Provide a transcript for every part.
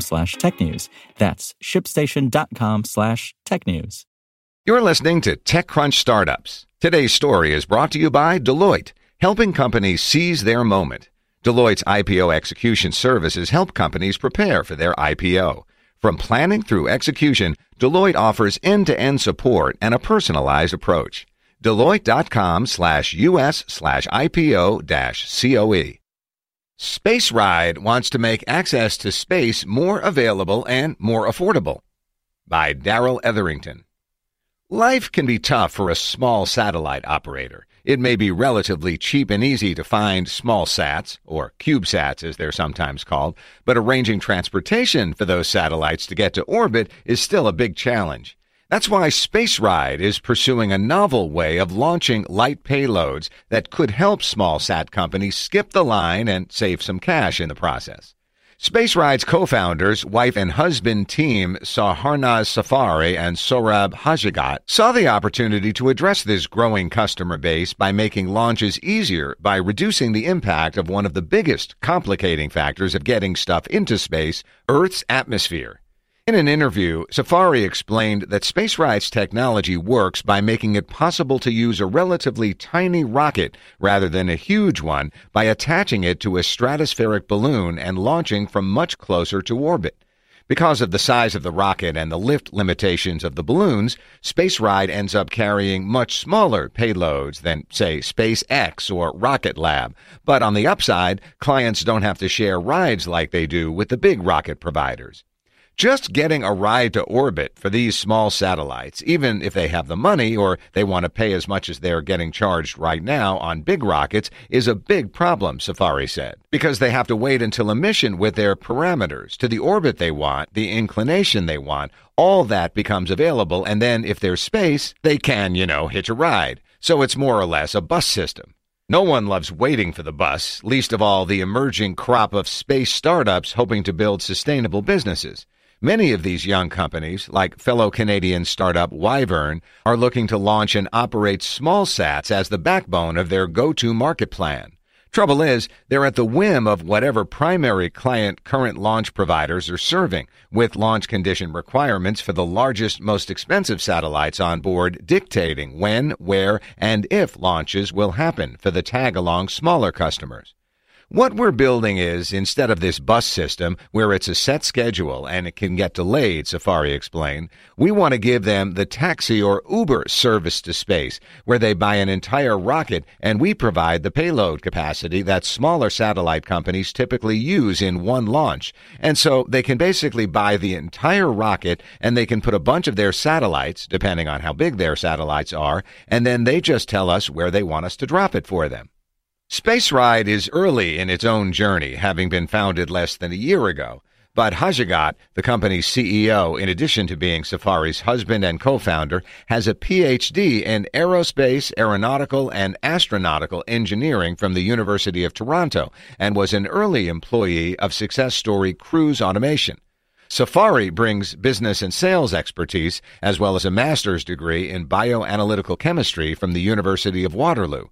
slash technews. That's shipstation.com slash technews. You're listening to TechCrunch Startups. Today's story is brought to you by Deloitte, helping companies seize their moment. Deloitte's IPO execution services help companies prepare for their IPO. From planning through execution, Deloitte offers end-to-end support and a personalized approach. Deloitte.com slash US slash IPO dash COE. SpaceRyde wants to make access to space more available and more affordable. By Darrell Etherington. Life can be tough for a small satellite operator. It may be relatively cheap and easy to find small sats, or CubeSats as they're sometimes called, but arranging transportation for those satellites to get to orbit is still a big challenge. That's why SpaceRyde is pursuing a novel way of launching light payloads that could help small sat companies skip the line and save some cash in the process. SpaceRyde's co-founders, wife and husband team Saharnaz Safari and Sohrab Haghighat saw the opportunity to address this growing customer base by making launches easier by reducing the impact of one of the biggest complicating factors of getting stuff into space, Earth's atmosphere. In an interview, Safari explained that SpaceRyde's technology works by making it possible to use a relatively tiny rocket rather than a huge one by attaching it to a stratospheric balloon and launching from much closer to orbit. Because of the size of the rocket and the lift limitations of the balloons, SpaceRyde ends up carrying much smaller payloads than, say, SpaceX or Rocket Lab. But on the upside, clients don't have to share rides like they do with the big rocket providers. Just getting a ride to orbit for these small satellites, even if they have the money or they want to pay as much as they're getting charged right now on big rockets, is a big problem, Safari said, because they have to wait until a mission with their parameters to the orbit they want, the inclination they want, all that becomes available, and then if there's space, they can, you know, hitch a ride. So it's more or less a bus system. No one loves waiting for the bus, least of all the emerging crop of space startups hoping to build sustainable businesses. Many of these young companies, like fellow Canadian startup Wyvern, are looking to launch and operate small sats as the backbone of their go-to market plan. Trouble is, they're at the whim of whatever primary client current launch providers are serving, with launch condition requirements for the largest, most expensive satellites on board dictating when, where, and if launches will happen for the tag-along smaller customers. What we're building is, instead of this bus system where it's a set schedule and it can get delayed, Safari explained, we want to give them the taxi or Uber service to space, where they buy an entire rocket and we provide the payload capacity that smaller satellite companies typically use in one launch. And so they can basically buy the entire rocket and they can put a bunch of their satellites, depending on how big their satellites are, and then they just tell us where they want us to drop it for them. SpaceRyde is early in its own journey, having been founded less than a year ago. But Haghighat, the company's CEO, in addition to being Safari's husband and co-founder, has a PhD in aerospace, aeronautical, and astronautical engineering from the University of Toronto and was an early employee of success story Cruise Automation. Safari brings business and sales expertise as well as a master's degree in bioanalytical chemistry from the University of Waterloo.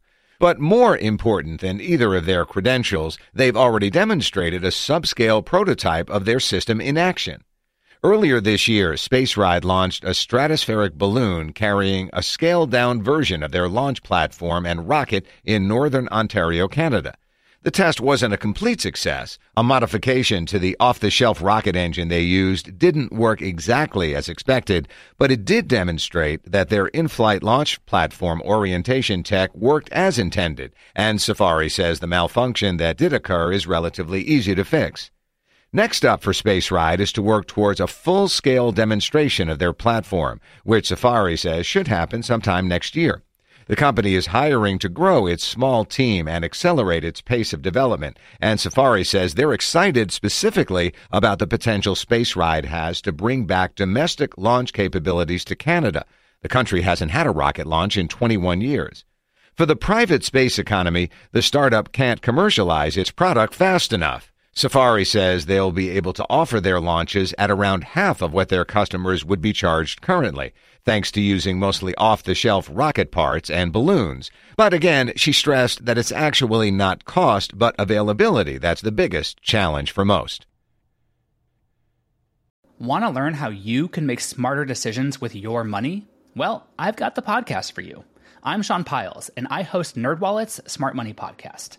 But more important than either of their credentials, they've already demonstrated a subscale prototype of their system in action. Earlier this year, SpaceRyde launched a stratospheric balloon carrying a scaled down version of their launch platform and rocket in northern Ontario, Canada. The test wasn't a complete success. A modification to the off the shelf rocket engine they used didn't work exactly as expected, but it did demonstrate that their in flight launch platform orientation tech worked as intended, and Safari says the malfunction that did occur is relatively easy to fix. Next up for SpaceRyde is to work towards a full scale demonstration of their platform, which Safari says should happen sometime next year. The company is hiring to grow its small team and accelerate its pace of development, and Safari says they're excited specifically about the potential SpaceRyde has to bring back domestic launch capabilities to Canada. The country hasn't had a rocket launch in 21 years. For the private space economy, the startup can't commercialize its product fast enough. Safari says they'll be able to offer their launches at around half of what their customers would be charged currently, thanks to using mostly off the shelf rocket parts and balloons. But again, she stressed that it's actually not cost, but availability that's the biggest challenge for most. Want to learn how you can make smarter decisions with your money? Well, I've got the podcast for you. I'm Sean Pyles, and I host NerdWallet's Smart Money Podcast.